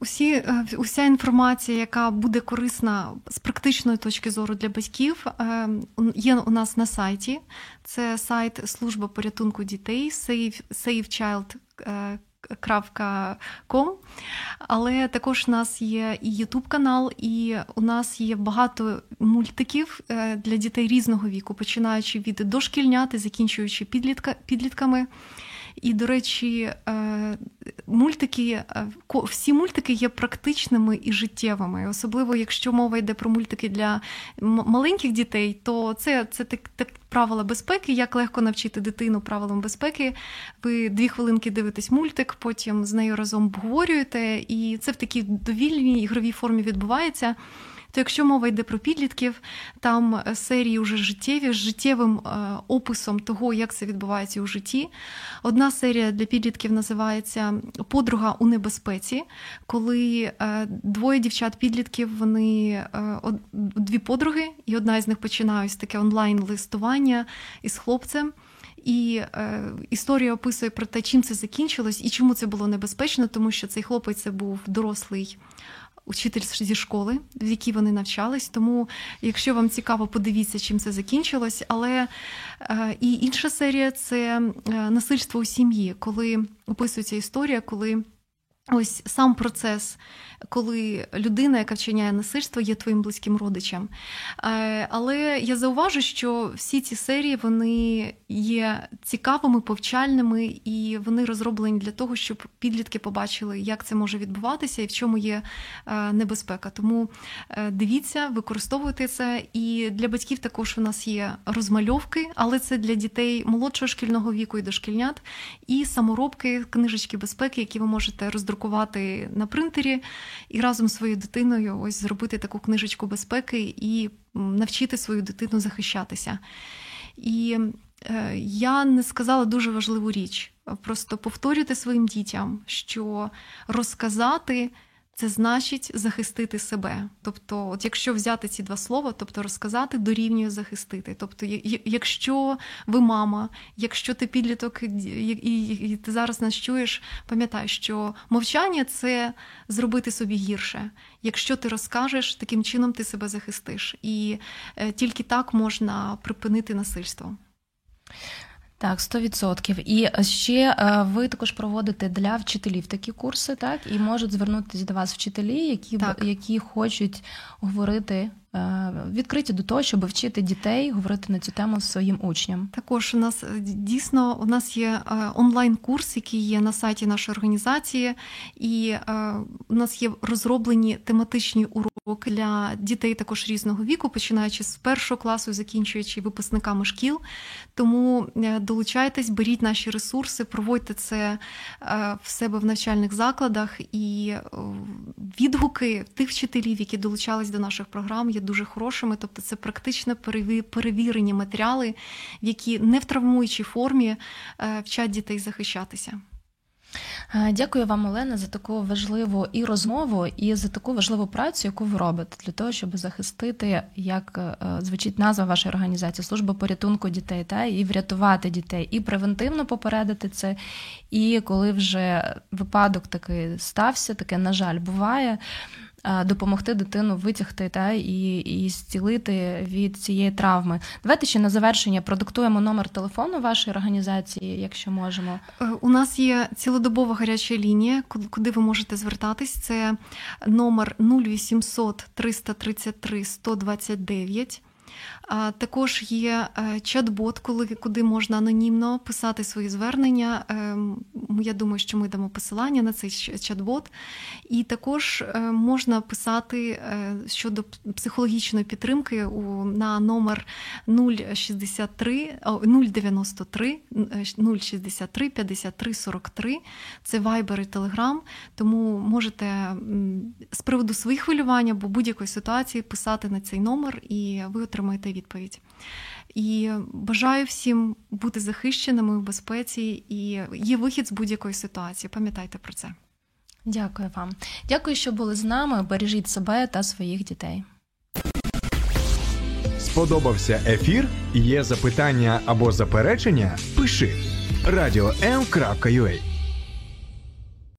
Усі, е, Уся інформація, яка буде корисна з практичної точки зору для батьків, е, є у нас на сайті. Це сайт служба порятунку дітей savechild.com. Але також у нас є і YouTube канал, і у нас є багато мультиків е, для дітей різного віку, починаючи від дошкільняти, закінчуючи підлітка, підлітками. І, до речі, е, мультики, е, всі мультики є практичними і життєвими. Особливо, якщо мова йде про мультики для маленьких дітей, то це це так, так правила безпеки, як легко навчити дитину правилам безпеки. Ви дві хвилинки дивитесь мультик, потім з нею разом обговорюєте, і це в такій довільній ігровій формі відбувається. То якщо мова йде про підлітків, там е, серії вже життєві з життєвим е, описом того, як це відбувається у житті. Одна серія для підлітків називається Подруга у небезпеці, коли е, двоє дівчат-підлітків вони дві подруги, і одна з них починає ось таке онлайн-листування із хлопцем. І е, історія описує про те, чим це закінчилось і чому це було небезпечно, тому що цей хлопець це був дорослий учитель зі школи, в якій вони навчались. Тому, якщо вам цікаво, подивіться, чим це закінчилось. Але е, і інша серія це е, насильство у сім'ї, коли описується історія, коли ось сам процес коли людина, яка вчиняє насильство, є твоїм близьким родичем. Е, але я зауважу, що всі ці серії вони є цікавими, повчальними, і вони розроблені для того, щоб підлітки побачили, як це може відбуватися і в чому є е, небезпека. Тому е, дивіться, використовуйте це. І для батьків також у нас є розмальовки, але це для дітей молодшого шкільного віку і дошкільнят, і саморобки, книжечки безпеки, які ви можете роздрукувати на принтері і разом з своєю дитиною ось зробити таку книжечку безпеки і навчити свою дитину захищатися. І е, я не сказала дуже важливу річ. Просто повторюйте своїм дітям, що розказати це значить захистити себе. Тобто, от якщо взяти ці два слова, тобто розказати дорівнює захистити. Тобто, якщо ви мама, якщо ти підліток і ти зараз нас чуєш, пам'ятай, що мовчання це зробити собі гірше. Якщо ти розкажеш, таким чином ти себе захистиш, і е, тільки так можна припинити насильство. Так, 100%. І ще е, ви також проводите для вчителів такі курси, так і можуть звернутися до вас вчителі, які які хочуть говорити відкриті до того, щоб вчити дітей говорити на цю тему своїм учням. Також у нас е, дійсно у нас є е, онлайн-курс, який є на сайті нашої організації, і у нас є розроблені тематичні уроки для дітей також різного віку, починаючи з першого класу, закінчуючи випускниками шкіл. Тому долучайтесь, беріть наші ресурси, проводьте це в себе в навчальних закладах і відгуки тих вчителів, які долучались до наших програм дуже хорошими. Тобто, це практично перевірені матеріали, які не в травмуючій формі е, вчать дітей захищатися. Е, дякую вам, Олена, за таку важливу і розмову, і за таку важливу працю, яку ви робите для того, щоб захистити, як е, звучить назва вашої організації, служба порятунку дітей, та і врятувати дітей, і превентивно попередити це. І коли вже випадок такий стався, таке, на жаль, буває. Е, допомогти дитину витягти та і і зцілити від цієї травми. Давайте ще на завершення продиктуємо номер телефону вашої організації, якщо можемо. Е, у нас є цілодобова гаряча лінія, куди ви можете звертатись. Це номер 0800 333 129. Також є е, чат-бот, куди можна анонімно писати свої звернення. Ем, я думаю, що ми дамо посилання на цей чат-бот. І також е, можна писати е, щодо психологічної підтримки на номер 063 093 063 53 43. Це Viber і Telegram, тому можете з приводу своїх хвилювань або будь-якої ситуації писати на цей номер, і ви отримаєте відповідь. І бажаю всім бути захищеними в безпеці і є вихід з будь-якої ситуації. Пам'ятайте про це. Дякую вам. Дякую, що були з нами. Бережіть себе та своїх дітей. Сподобався ефір? Є запитання або заперечення? Пиши радіом.ua